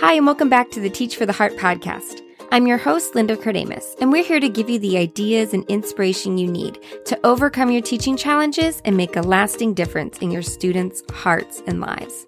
Hi, and welcome back to the Teach for the Heart podcast. I'm your host, Linda Kardamis, and we're here to give you the ideas and inspiration you need to overcome your teaching challenges and make a lasting difference in your students' hearts and lives.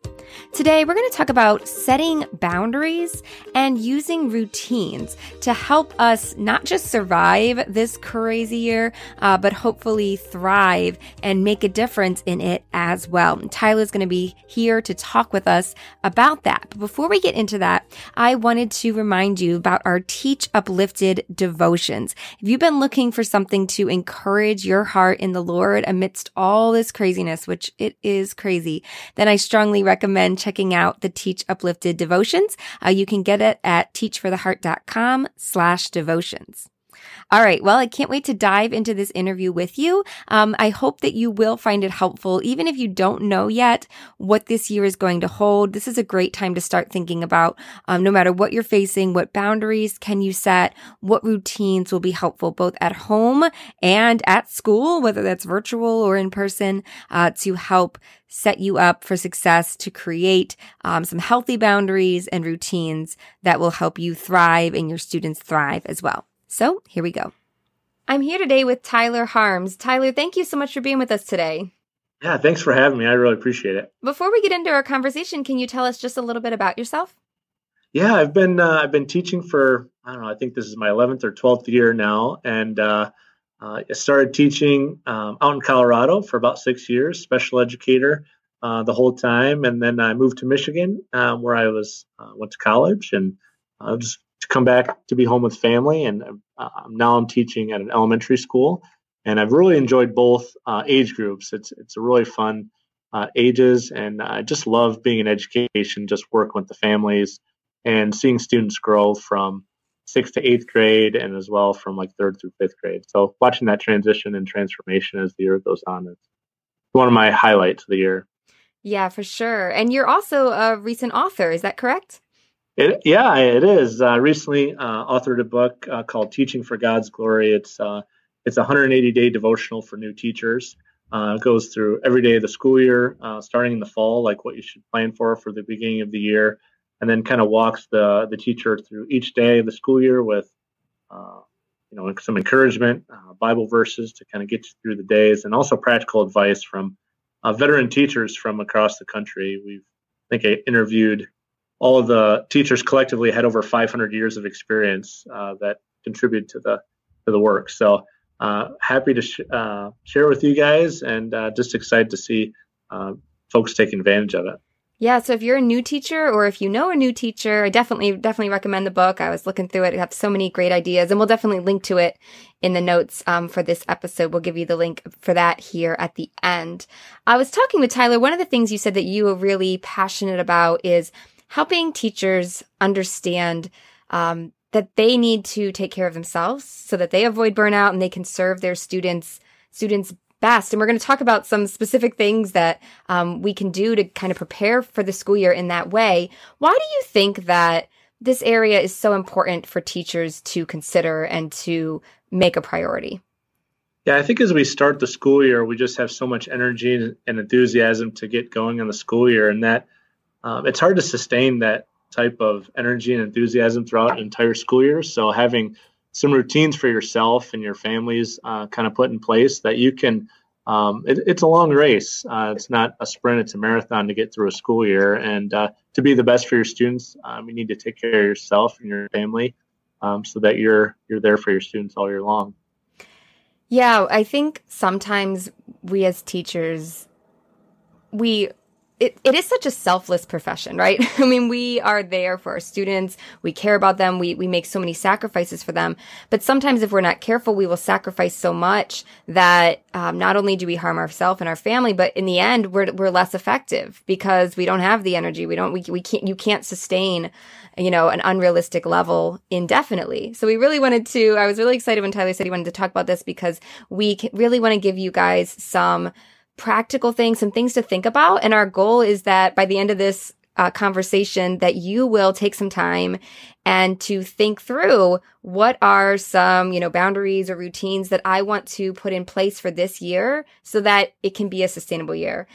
Today, we're going to talk about setting boundaries and using routines to help us not just survive this crazy year, uh, but hopefully thrive and make a difference in it as well. Tyler's going to be here to talk with us about that. But before we get into that, I wanted to remind you about our Teach Uplifted devotions. If you've been looking for something to encourage your heart in the Lord amidst all this craziness, which it is crazy, then I strongly recommend checking out the Teach Uplifted devotions. Uh, you can get it at teachfortheheart.com slash devotions. All right. Well, I can't wait to dive into this interview with you. Um, I hope that you will find it helpful, even if you don't know yet what this year is going to hold. This is a great time to start thinking about, um, no matter what you're facing, what boundaries can you set, what routines will be helpful both at home and at school, whether that's virtual or in person, uh, to help set you up for success to create um, some healthy boundaries and routines that will help you thrive and your students thrive as well. So here we go. I'm here today with Tyler Harms. Tyler, thank you so much for being with us today. Yeah, thanks for having me. I really appreciate it. Before we get into our conversation, can you tell us just a little bit about yourself? Yeah, I've been uh, I've been teaching for I don't know I think this is my 11th or 12th year now, and uh, uh, I started teaching um, out in Colorado for about six years, special educator uh, the whole time, and then I moved to Michigan um, where I was uh, went to college and I was to come back to be home with family. And uh, now I'm teaching at an elementary school, and I've really enjoyed both uh, age groups. It's it's a really fun uh, ages, and I just love being in education, just working with the families and seeing students grow from sixth to eighth grade, and as well from like third through fifth grade. So watching that transition and transformation as the year goes on is one of my highlights of the year. Yeah, for sure. And you're also a recent author, is that correct? It, yeah, it is. Uh, recently uh, authored a book uh, called "Teaching for God's Glory." It's uh, it's a 180 day devotional for new teachers. Uh, it goes through every day of the school year, uh, starting in the fall, like what you should plan for for the beginning of the year, and then kind of walks the the teacher through each day of the school year with, you know, some encouragement, Bible verses to kind of get you through the days, and also practical advice from veteran teachers from across the country. We've I think I interviewed all of the teachers collectively had over 500 years of experience uh, that contributed to the to the work. So uh, happy to sh- uh, share with you guys, and uh, just excited to see uh, folks taking advantage of it. Yeah, so if you're a new teacher or if you know a new teacher, I definitely definitely recommend the book. I was looking through it; it have so many great ideas, and we'll definitely link to it in the notes um, for this episode. We'll give you the link for that here at the end. I was talking with Tyler. One of the things you said that you were really passionate about is helping teachers understand um, that they need to take care of themselves so that they avoid burnout and they can serve their students students best. And we're going to talk about some specific things that um, we can do to kind of prepare for the school year in that way. Why do you think that this area is so important for teachers to consider and to make a priority? Yeah, I think as we start the school year, we just have so much energy and enthusiasm to get going on the school year, and that um, it's hard to sustain that type of energy and enthusiasm throughout an entire school year. So having some routines for yourself and your families uh, kind of put in place that you can. Um, it, it's a long race. Uh, it's not a sprint; it's a marathon to get through a school year. And uh, to be the best for your students, um, you need to take care of yourself and your family, um, so that you're you're there for your students all year long. Yeah, I think sometimes we as teachers we it, it is such a selfless profession, right? I mean, we are there for our students. We care about them. We, we make so many sacrifices for them. But sometimes if we're not careful, we will sacrifice so much that um, not only do we harm ourselves and our family, but in the end, we're, we're less effective because we don't have the energy. We don't, we, we can't, you can't sustain, you know, an unrealistic level indefinitely. So we really wanted to, I was really excited when Tyler said he wanted to talk about this because we really want to give you guys some practical things, some things to think about. And our goal is that by the end of this uh, conversation that you will take some time and to think through what are some, you know, boundaries or routines that I want to put in place for this year so that it can be a sustainable year.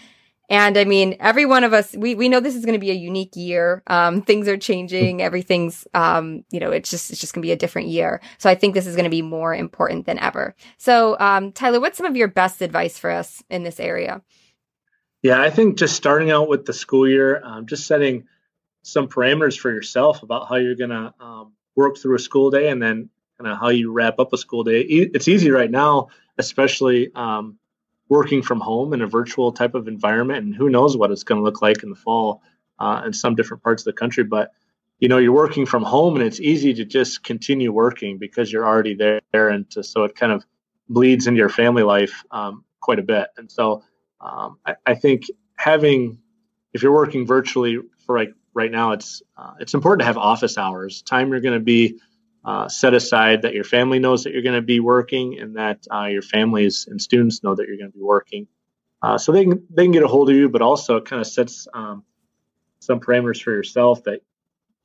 And I mean, every one of us, we, we know this is going to be a unique year. Um, things are changing. Everything's, um, you know, it's just, it's just going to be a different year. So I think this is going to be more important than ever. So, um, Tyler, what's some of your best advice for us in this area? Yeah, I think just starting out with the school year, um, just setting some parameters for yourself about how you're going to um, work through a school day and then kind of how you wrap up a school day. It's easy right now, especially um, working from home in a virtual type of environment, and who knows what it's going to look like in the fall uh, in some different parts of the country. But you know, you're working from home, and it's easy to just continue working because you're already there, and to, so it kind of bleeds into your family life um, quite a bit. And so, um, I, I, think having, if you're working virtually for like right now, it's uh, it's important to have office hours, time you're going to be uh, set aside that your family knows that you're going to be working and that uh, your families and students know that you're going to be working. Uh, so they can, they can get a hold of you, but also it kind of sets um, some parameters for yourself that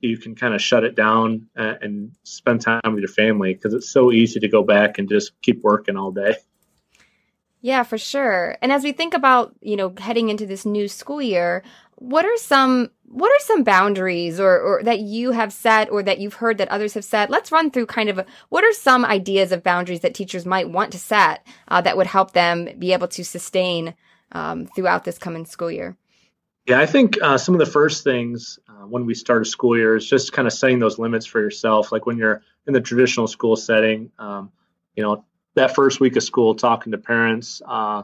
you can kind of shut it down and, and spend time with your family because it's so easy to go back and just keep working all day. Yeah, for sure. And as we think about, you know, heading into this new school year, what are some what are some boundaries or, or that you have set or that you've heard that others have set? Let's run through kind of a, what are some ideas of boundaries that teachers might want to set uh, that would help them be able to sustain um, throughout this coming school year? Yeah, I think uh, some of the first things uh, when we start a school year is just kind of setting those limits for yourself. Like when you're in the traditional school setting, um, you know, that first week of school, talking to parents, uh,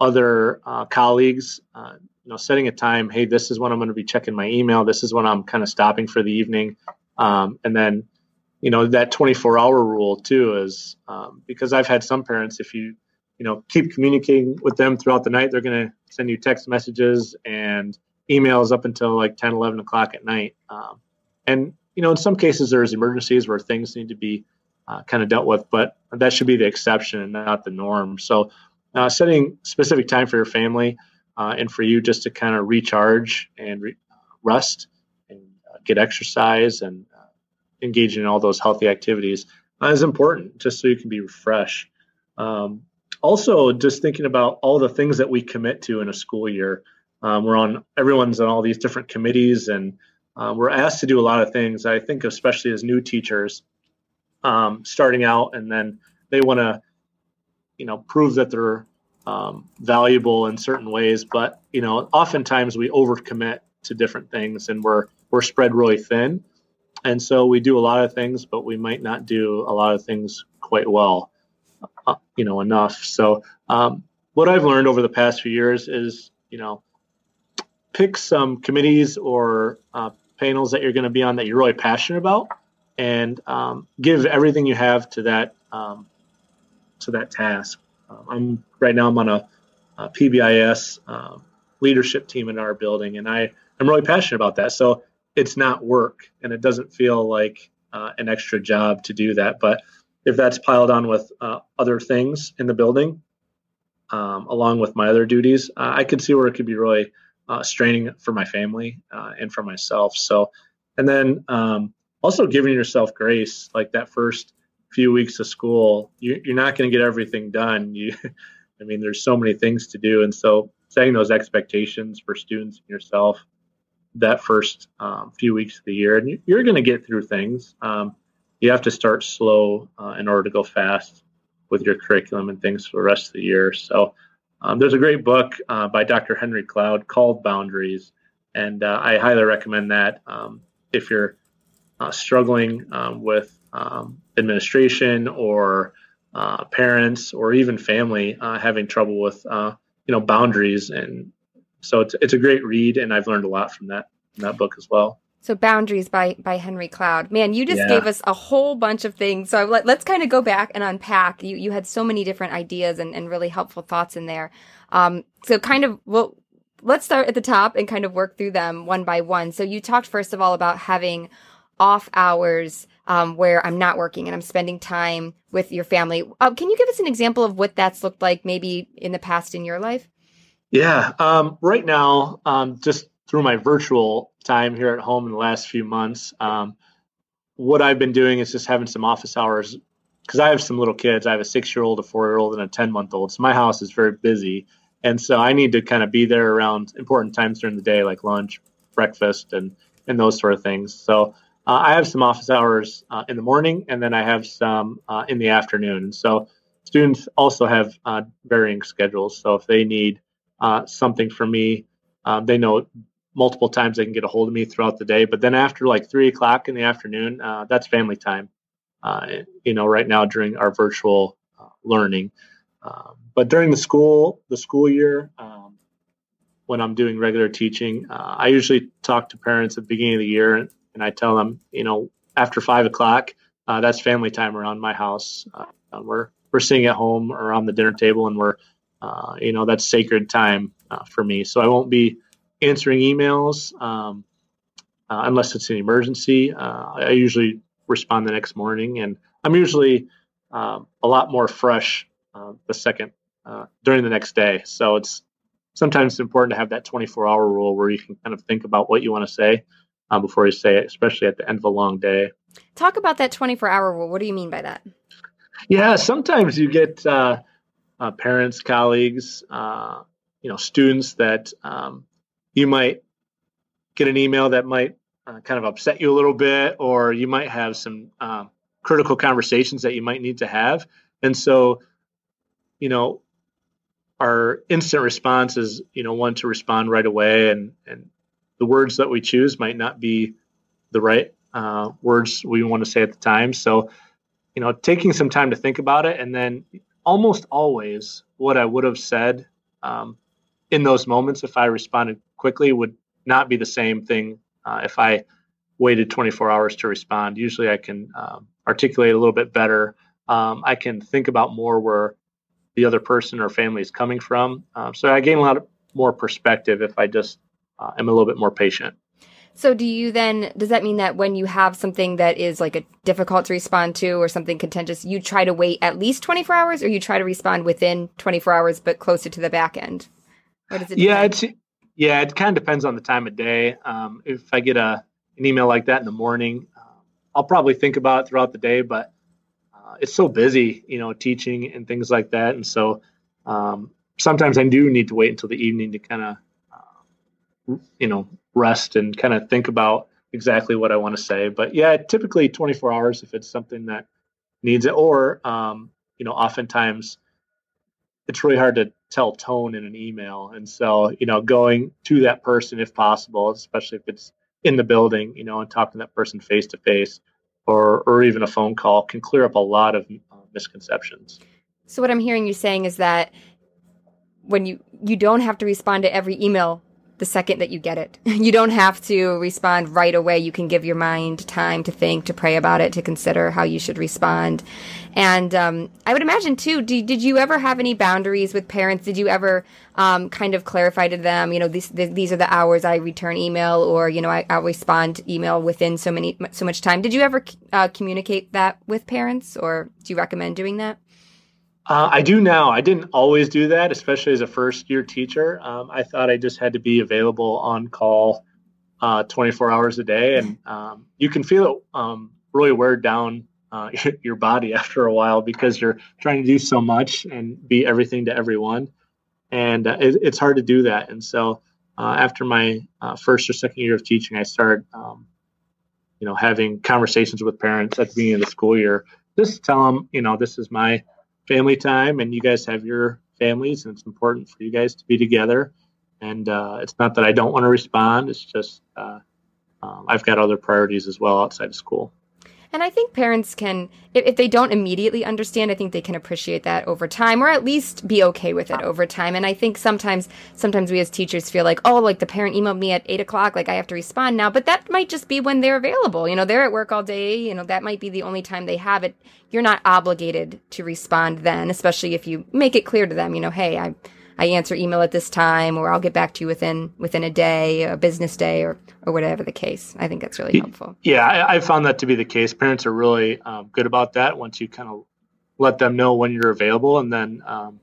other uh, colleagues, uh, you know, setting a time. Hey, this is when I'm going to be checking my email. This is when I'm kind of stopping for the evening, um, and then, you know, that 24 hour rule too is um, because I've had some parents. If you, you know, keep communicating with them throughout the night, they're going to send you text messages and emails up until like 10, 11 o'clock at night. Um, and you know, in some cases, there's emergencies where things need to be uh, kind of dealt with, but that should be the exception and not the norm. So, uh, setting specific time for your family uh, and for you just to kind of recharge and re- rest and uh, get exercise and uh, engage in all those healthy activities uh, is important just so you can be refreshed. Um, also, just thinking about all the things that we commit to in a school year. Um, we're on everyone's on all these different committees and uh, we're asked to do a lot of things. I think, especially as new teachers um, starting out, and then they want to, you know, prove that they're um, valuable in certain ways. But you know, oftentimes we overcommit to different things, and we're we're spread really thin, and so we do a lot of things, but we might not do a lot of things quite well, uh, you know, enough. So um, what I've learned over the past few years is, you know, pick some committees or uh, panels that you're going to be on that you're really passionate about, and um, give everything you have to that um, to that task. Um, I'm right now I'm on a, a PBIS um, leadership team in our building, and I am really passionate about that. So it's not work, and it doesn't feel like uh, an extra job to do that. But if that's piled on with uh, other things in the building, um, along with my other duties, uh, I could see where it could be really uh, straining for my family uh, and for myself. So, and then um, also giving yourself grace, like that first few weeks of school, you, are not going to get everything done. You, I mean, there's so many things to do, and so setting those expectations for students and yourself that first um, few weeks of the year, and you, are going to get through things. Um, you have to start slow uh, in order to go fast with your curriculum and things for the rest of the year. So, um, there's a great book uh, by Dr. Henry Cloud called Boundaries, and uh, I highly recommend that um, if you're uh, struggling um, with um, administration or uh, parents or even family uh, having trouble with uh, you know boundaries. And so it's, it's a great read and i've learned a lot from that from that book as well. So boundaries by by henry cloud. Man you just yeah. gave us a whole bunch of things. So let, us kind of go back and unpack. You you had so many different ideas and, and really helpful thoughts in there. Um, so kind of well let's start at the top and kind of work through them one by one. So you talked first of all about having off hours um, where I'm not working and I'm spending time with your family. Uh, can you give us an example of what that's looked like maybe in the past in your life? Yeah. Um, right now, um, just through my virtual time here at home in the last few months, um, what I've been doing is just having some office hours because I have some little kids. I have a six year old, a four year old, and a 10 month old. So my house is very busy. and so I need to kind of be there around important times during the day, like lunch, breakfast, and and those sort of things. So uh, I have some office hours uh, in the morning, and then I have some uh, in the afternoon. So students also have uh, varying schedules. So if they need uh, something from me, um, they know multiple times they can get a hold of me throughout the day. But then after like three o'clock in the afternoon, uh, that's family time. you know, right now during our virtual learning. Um, but during the school the school year, um, when I'm doing regular teaching, uh, I usually talk to parents at the beginning of the year, and, I tell them, you know, after five o'clock, uh, that's family time around my house. Uh, we're we're sitting at home around the dinner table, and we're, uh, you know, that's sacred time uh, for me. So I won't be answering emails um, uh, unless it's an emergency. I usually respond the next morning, and I'm usually um, a lot more fresh the second uh, during the next day. So it's sometimes it's important to have that 24 hour rule where you can kind of think about what you want to say uh, before you say it, especially at the end of a long day. Talk about that 24 hour rule. What do you mean by that? Yeah, sometimes you get uh, uh parents, colleagues, uh, you know, students that um, you might get an email that might uh, kind of upset you a little bit, or you might have some critical conversations that you might need to have. And so, you know, our instant response is you know one to respond right away and and the words that we choose might not be the right uh, words we want to say at the time. So you know taking some time to think about it and then almost always what i would have said um, in those moments if i responded quickly would not be the same thing uh, if i waited 24 hours to respond. Usually i can um, articulate a little bit better. Um, i can think about more where the other person or family is coming from. Um, so I gain a lot more perspective if I just uh, am a little bit more patient. So do you then does that mean that when you have something that is like a difficult to respond to or something contentious, you try to wait at least 24 hours or you try to respond within 24 hours but closer to the back end? Or does it Yeah, it's yeah, it kind of depends on the time of day. Um, if I get a an email like that in the morning, uh, I'll probably think about it throughout the day, but it's so busy, you know, teaching and things like that. And so um, sometimes I do need to wait until the evening to kind of, uh, you know, rest and kind of think about exactly what I want to say. But yeah, typically 24 hours if it's something that needs it, or um, you know, oftentimes it's really hard to tell tone in an email. And so, you know, going to that person if possible, especially if it's in the building, you know, and talking to that person face to face or, or even a phone call can clear up a lot of uh, misconceptions. So what I'm hearing you saying is that when you you don't have to respond to every email the second that you get it. You don't have to respond right away. You can give your mind time to think, to pray about it, to consider how you should respond. And um, I would imagine too. Did, did you ever have any boundaries with parents? Did you ever um, kind of clarify to them, you know, these these are the hours I return email, or you know, I, will respond email within so many so much time? Did you ever uh, communicate that with parents, or do you recommend doing that? Uh, I do now. I didn't always do that, especially as a first year teacher. Um, I thought I just had to be available on call uh, 24 hours a day. And um, you can feel it um, really wear down uh, your body after a while because you're trying to do so much and be everything to everyone. And uh, it, it's hard to do that. And so uh, after my uh, first or second year of teaching, I started, um, you know, having conversations with parents at the beginning of the school year. Just tell them, you know, this is my family time and you guys have your families and it's important for you guys to be together. And uh, it's not that i don't want to respond it's just uh, um, i've got other priorities as well outside of school and I think parents can, if, if, they don't immediately understand, I think they can appreciate that over time, or at least be okay with it over time. And I think sometimes, sometimes we as teachers feel like, oh, like the parent emailed me at eight o'clock, like I have to respond now. But that might just be when they're available. You know, they're at work all day. You know, that might be the only time they have it. You're not obligated to respond then, especially if you make it clear to them. You know, hey, I I answer email at this time, or I'll get back to you within within a day, a business day, or or whatever the case. I think that's really helpful. Yeah, I, I found that to be the case. Parents are really um, good about that. Once you kind of let them know when you're available, and then um,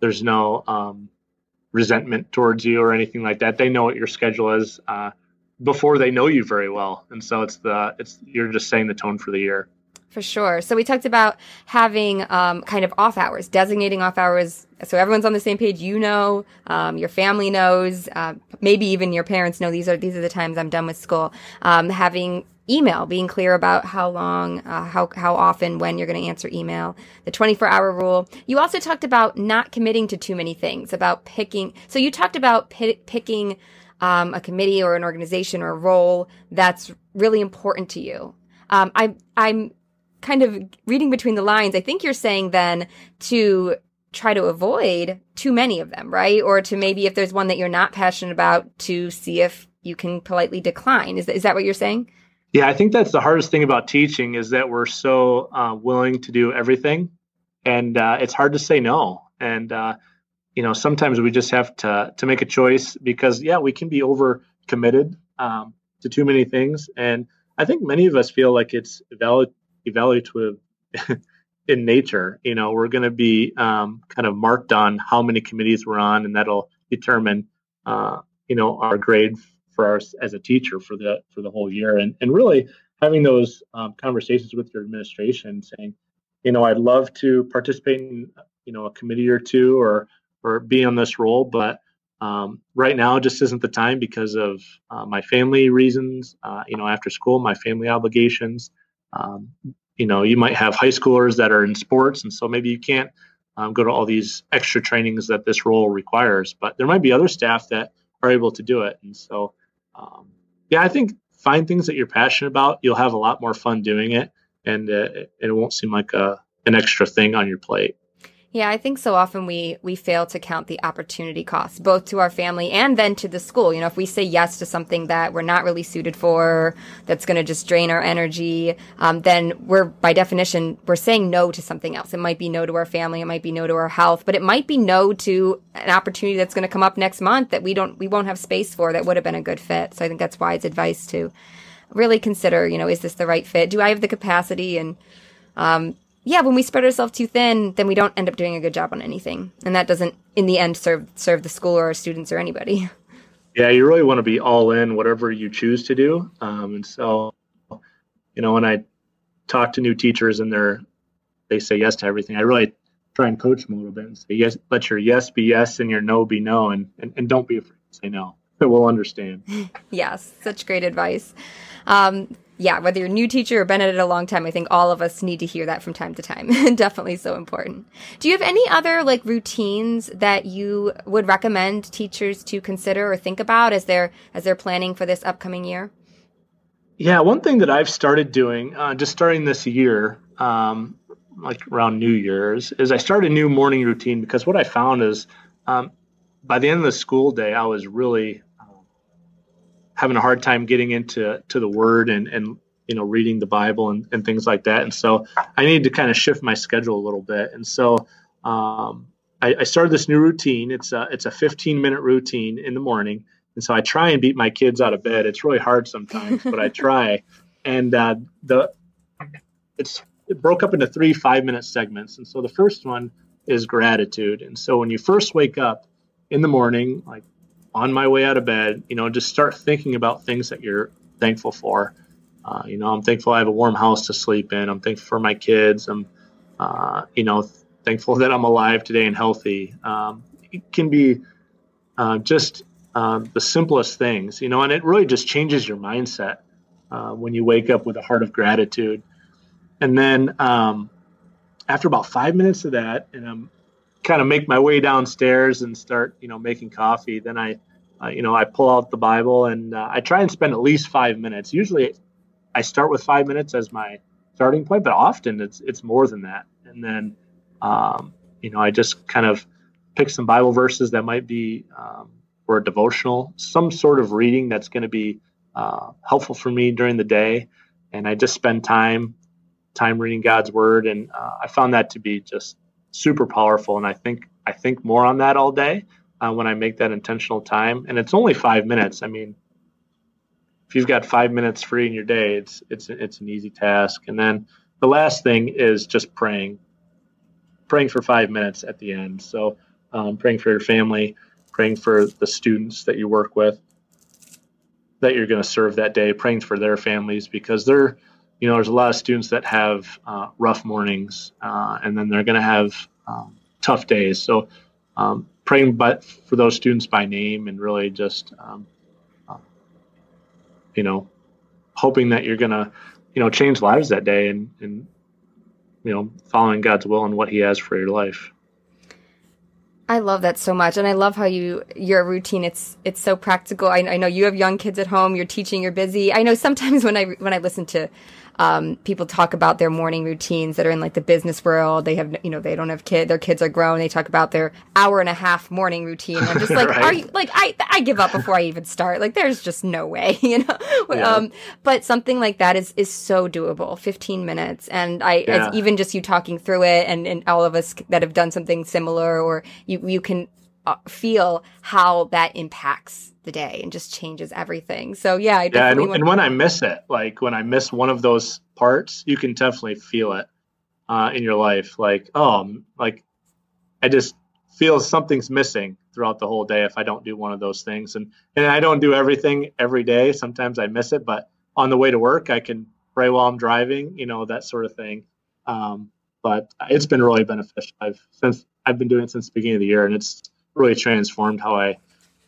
there's no um, resentment towards you or anything like that. They know what your schedule is uh, before they know you very well, and so it's the it's you're just setting the tone for the year. For sure. So we talked about having um, kind of off hours, designating off hours, so everyone's on the same page. You know, um, your family knows, uh, maybe even your parents know. These are these are the times I'm done with school. Um, having email, being clear about how long, uh, how how often, when you're going to answer email. The 24 hour rule. You also talked about not committing to too many things. About picking. So you talked about p- picking. Um, a committee or an organization or a role that's really important to you. Um, I, I'm kind of reading between the lines, I think you're saying then to try to avoid too many of them, right? Or to maybe if there's one that you're not passionate about, to see if you can politely decline. Is that, is that what you're saying? Yeah, I think that's the hardest thing about teaching is that we're so uh, willing to do everything, and uh, it's hard to say no. And uh, you know, sometimes we just have to to make a choice because yeah, we can be over committed um, to too many things, and I think many of us feel like it's valid evaluative in nature. You know, we're going to be um, kind of marked on how many committees we're on, and that'll determine, uh, you know, our grade for us as a teacher for the for the whole year. And and really having those um, conversations with your administration, saying, you know, I'd love to participate in, you know, a committee or two, or or be on this role, but um, right now just isn't the time because of uh, my family reasons. Uh, you know, after school, my family obligations. Um, you know, you might have high schoolers that are in sports, and so maybe you can't um, go to all these extra trainings that this role requires. But there might be other staff that are able to do it, and so um, yeah, I think find things that you're passionate about. You'll have a lot more fun doing it, and uh, it won't seem like a an extra thing on your plate. Yeah, I think so often we we fail to count the opportunity costs, both to our family and then to the school. You know, if we say yes to something that we're not really suited for, that's going to just drain our energy, um, then we're by definition we're saying no to something else. It might be no to our family, it might be no to our health, but it might be no to an opportunity that's going to come up next month that we don't we won't have space for that would have been a good fit. So I think that's wise advice to really consider. You know, is this the right fit? Do I have the capacity and um, yeah, when we spread ourselves too thin, then we don't end up doing a good job on anything, and that doesn't, in the end, serve serve the school or our students or anybody. Yeah, you really want to be all in, whatever you choose to do. Um, and so, you know, when I talk to new teachers and they're they say yes to everything, I really try and coach them a little bit and say yes, let your yes be yes and your no be no, and and, and don't be afraid to say no. We'll understand. yes, such great advice. Um, yeah, whether you're a new teacher or been at it a long time, I think all of us need to hear that from time to time. Definitely so important. Do you have any other like routines that you would recommend teachers to consider or think about as they're as they're planning for this upcoming year? Yeah, one thing that I've started doing, uh, just starting this year, um, like around New Year's, is I started a new morning routine because what I found is um, by the end of the school day, I was really having a hard time getting into to the word and and you know reading the bible and, and things like that. And so i need to kind of shift my schedule a little bit. And so um, I, I, started this new routine. It's a it's a 15 minute routine in the morning. And so i try and beat my kids out of bed. It's really hard sometimes but i try. And uh, the it's it broke up into three five minute segments. And so the first one is gratitude. And so when you first wake up in the morning like on my way out of bed, you know, just start thinking about things that you're thankful for. Uh, you know, I'm thankful I have a warm house to sleep in. I'm thankful for my kids. I'm, uh, you know, thankful that I'm alive today and healthy. Um, it can be uh, just uh, the simplest things, you know, and it really just changes your mindset uh, when you wake up with a heart of gratitude. And then um, after about five minutes of that, and I'm kind of make my way downstairs and start, you know, making coffee, then I, uh, you know, I pull out the Bible and uh, I try and spend at least five minutes. Usually, I start with five minutes as my starting point, but often it's it's more than that. And then, um, you know, I just kind of pick some Bible verses that might be um, or a devotional, some sort of reading that's going to be uh, helpful for me during the day, and I just spend time time reading God's Word, and uh, I found that to be just super powerful. And I think I think more on that all day uh, when I make that intentional time. And it's only five minutes. I mean, if you've got five minutes free in your day, it's it's it's an easy task. And then the last thing is just praying, praying for five minutes at the end. So um, praying for your family, praying for the students that you work with, that you're going to serve that day, praying for their families because they're you know, there's a lot of students that have uh, rough mornings, uh, and then they're going to have um, tough days. So, um, praying but for those students by name and really just, um, uh, you know, hoping that you're going to, you know, change lives that day and, and, you know, following God's will and what He has for your life. I love that so much, and I love how you your routine. It's it's so practical. I, I know you have young kids at home. You're teaching. You're busy. I know sometimes when I when I listen to um, people talk about their morning routines that are in like the business world. They have, you know, they don't have kids. Their kids are grown. They talk about their hour and a half morning routine. I'm just like, right. are you like, I, I give up before I even start. Like, there's just no way, you know? Yeah. Um, but something like that is, is so doable. 15 minutes. And I, yeah. even just you talking through it and, and all of us that have done something similar or you, you can feel how that impacts the day and just changes everything. So yeah, I yeah, and, and, when I miss it, like when I miss one of those parts, you can definitely feel it uh, in your life. Like oh, like I just feel something's missing throughout the whole day if I don't do one of those things. And and I don't do everything every day. Sometimes I miss it, but on the way to work, I can pray while I'm driving. You know that sort of thing. Um, but it's been really beneficial. I've since I've been doing it since the beginning of the year, and it's really transformed how I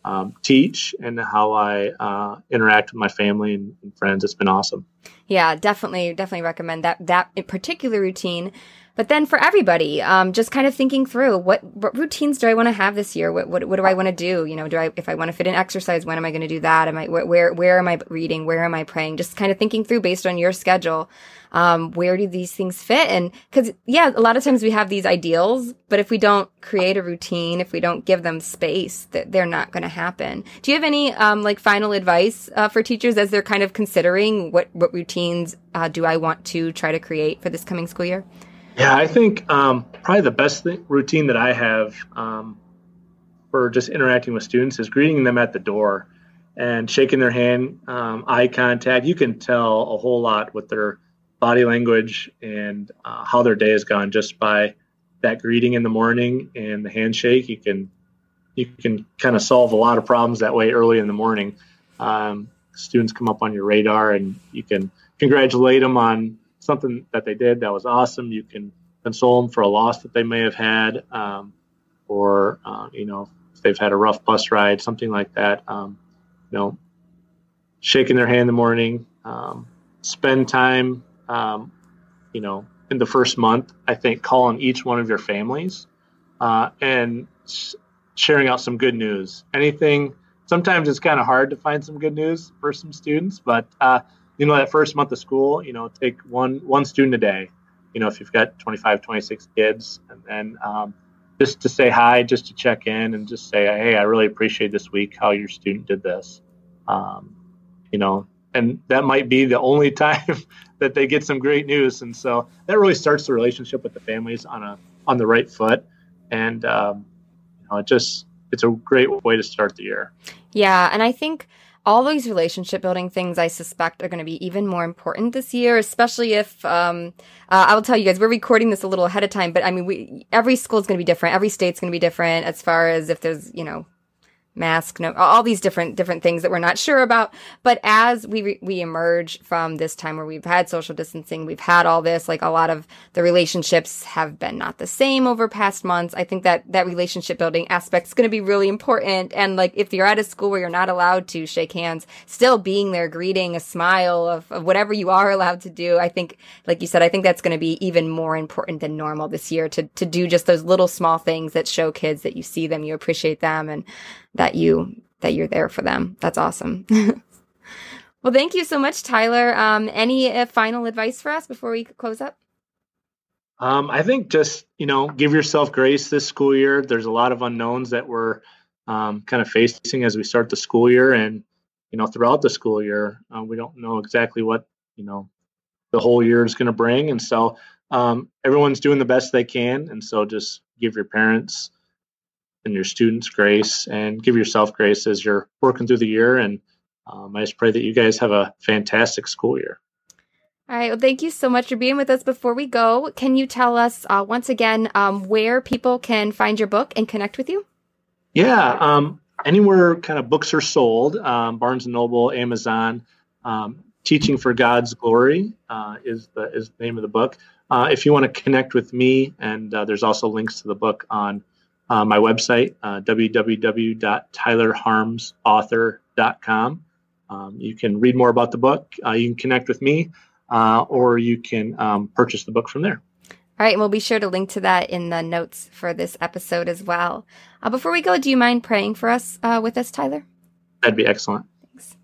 um, teach and how I uh, interact with my family and, friends. It's been awesome. Yeah, definitely, definitely recommend that that particular routine. But then for everybody, um, just kind of thinking through what, what routines do I want to have this year? What, what, what do I want to do? You know, do I, if I want to fit in exercise, when am I going to do that? Am I, where, where am I reading? Where am I praying? Just kind of thinking through based on your schedule um, where do these things fit? And cause yeah, a lot of times we have these ideals, but if we don't create a routine, if we don't give them space, that they're not going to happen. Do you have any, um, like final advice, uh, for teachers as they're kind of considering what, what routines, uh, do I want to try to create for this coming school year? Yeah, I think, um, probably the best thing, routine that I have, um, for just interacting with students is greeting them at the door and shaking their hand, um, eye contact. You can tell a whole lot with their body language and uh, how their day has gone just by that greeting in the morning and the handshake. You can you can kind of solve a lot of problems that way early in the morning. Um, students come up on your radar and you can congratulate them on something that they did that was awesome. You can console them for a loss that they may have had, um, or uh, you know if they've had a rough bus ride, something like that. Um, you know, shaking their hand in the morning. Um, spend time um, you know, in the first month, I think calling each one of your families uh, and sh- sharing out some good news. Anything, sometimes it's kind of hard to find some good news for some students, but, uh, you know, that first month of school, you know, take one, one student a day, you know, if you've got 25, 26 kids and then, um, just to say hi, just to check in and just say, Hey, I really appreciate this week how your student did this. Um, you know, and that might be the only time that they get some great news. And so that really starts the relationship with the families on a on the right foot. And um, you know, it just it's a great way to start the year. Yeah, and I think all these relationship building things I suspect are going to be even more important this year, especially if um, uh, I will tell you guys we're recording this a little ahead of time, but I mean we every school is going to be different, every state's going to be different as far as if there's you know mask, no, all these different different things that we're not sure about. But as we re- we emerge from this time where we've had social distancing, we've had all this, like a lot of the relationships have been not the same over past months. I think that that relationship building aspect is going to be really important. And like if you're at a school where you're not allowed to shake hands, still being there, greeting, a smile of, of whatever you are allowed to do. I think, like you said, I think that's going to be even more important than normal this year to to do just those little small things that show kids that you see them, you appreciate them, and that you that you're there for them. That's awesome. well, thank you so much, Tyler. Um, any uh, final advice for us before we close up? Um, I think just you know give yourself grace this school year. There's a lot of unknowns that we're um, kind of facing as we start the school year, and you know throughout the school year, uh, we don't know exactly what you know the whole year is going to bring, and so um, everyone's doing the best they can, and so just give your parents and your students grace and give yourself grace as you're working through the year. And um, I just pray that you guys have a fantastic school year. All right. Well, thank you so much for being with us. Before we go, can you tell us uh, once again um, where people can find your book and connect with you? Yeah. Um, anywhere kind of books are sold, um, Barnes and Noble, Amazon. Um, Teaching for God's Glory uh, is the is the name of the book. Uh, if you want to connect with me, and uh, there's also links to the book on uh, my website, uh, www.tylerharmsauthor.com. Um, you can read more about the book. Uh, you can connect with me, or you can um, purchase the book from there. All right, and we'll be sure to link to that in the notes for this episode as well. before we go, do you mind praying for us with us, Tyler? That'd be excellent. Thanks.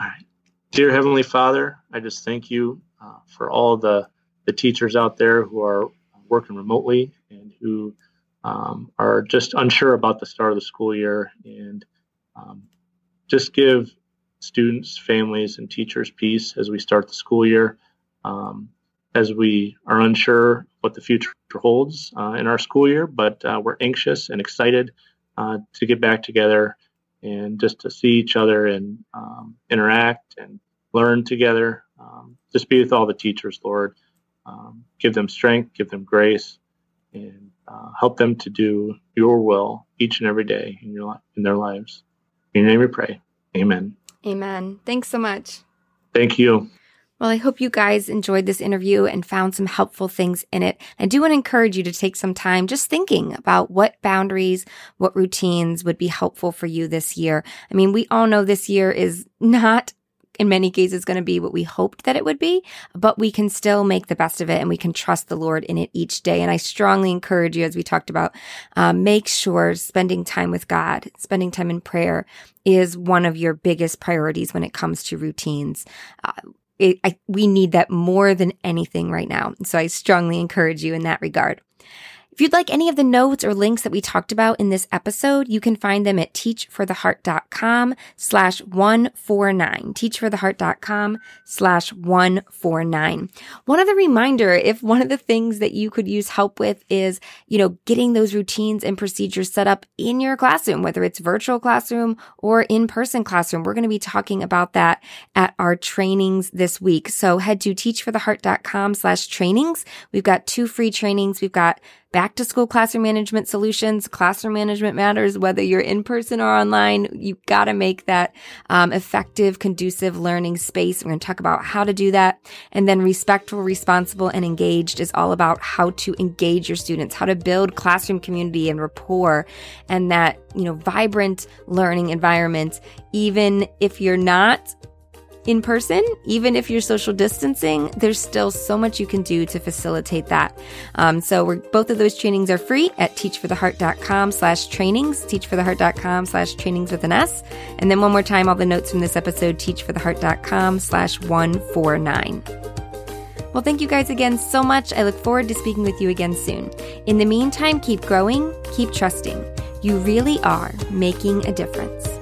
All right. Dear Heavenly Father, I just thank you uh, for all the, the teachers out there who are working remotely and who um, are just unsure about the start of the school year and um, just give students, families, and teachers peace as we start the school year. Um, as we are unsure what the future holds uh, in our school year, but uh, we're anxious and excited uh, to get back together and just to see each other and um, interact and learn together. Um, just be with all the teachers, Lord. Um, give them strength, give them grace, and uh, help them to do your will each and every day in your in their lives. In your name we pray. Amen. Amen. Thanks so much. Thank you. Well, I hope you guys enjoyed this interview and found some helpful things in it. I do want to encourage you to take some time just thinking about what boundaries, what routines would be helpful for you this year. I mean, we all know this year is not in many cases going to be what we hoped that it would be, but we can still make the best of it and we can trust the Lord in it each day. And I strongly encourage you, as we talked about, uh, make sure spending time with God, spending time in prayer is one of your biggest priorities when it comes to routines. Uh, it, I, we need that more than anything right now. So I strongly encourage you in that regard. If you'd like any of the notes or links that we talked about in this episode, you can find them at teachfortheheart.com slash 149. Teachfortheheart.com slash 149. One other reminder, if one of the things that you could use help with is, you know, getting those routines and procedures set up in your classroom, whether it's virtual classroom or in-person classroom, we're going to be talking about that at our trainings this week. So head to teachfortheheart.com slash trainings. We've got two free trainings. We've got back to school classroom management solutions. Classroom management matters whether you're in person or online. You've got to make that um, effective, conducive learning space. We're going to talk about how to do that. And then respectful, responsible, and engaged is all about how to engage your students, how to build classroom community and rapport and that, you know, vibrant learning environment, even if you're not in person, even if you're social distancing, there's still so much you can do to facilitate that. Um, so both of those trainings are free at teachfortheheart.com slash trainings, teachfortheheart.com slash trainings with an S. And then one more time, all the notes from this episode, teachfortheheart.com slash 149. Well, thank you guys again so much. I look forward to speaking with you again soon. In the meantime, keep growing, keep trusting. You really are making a difference.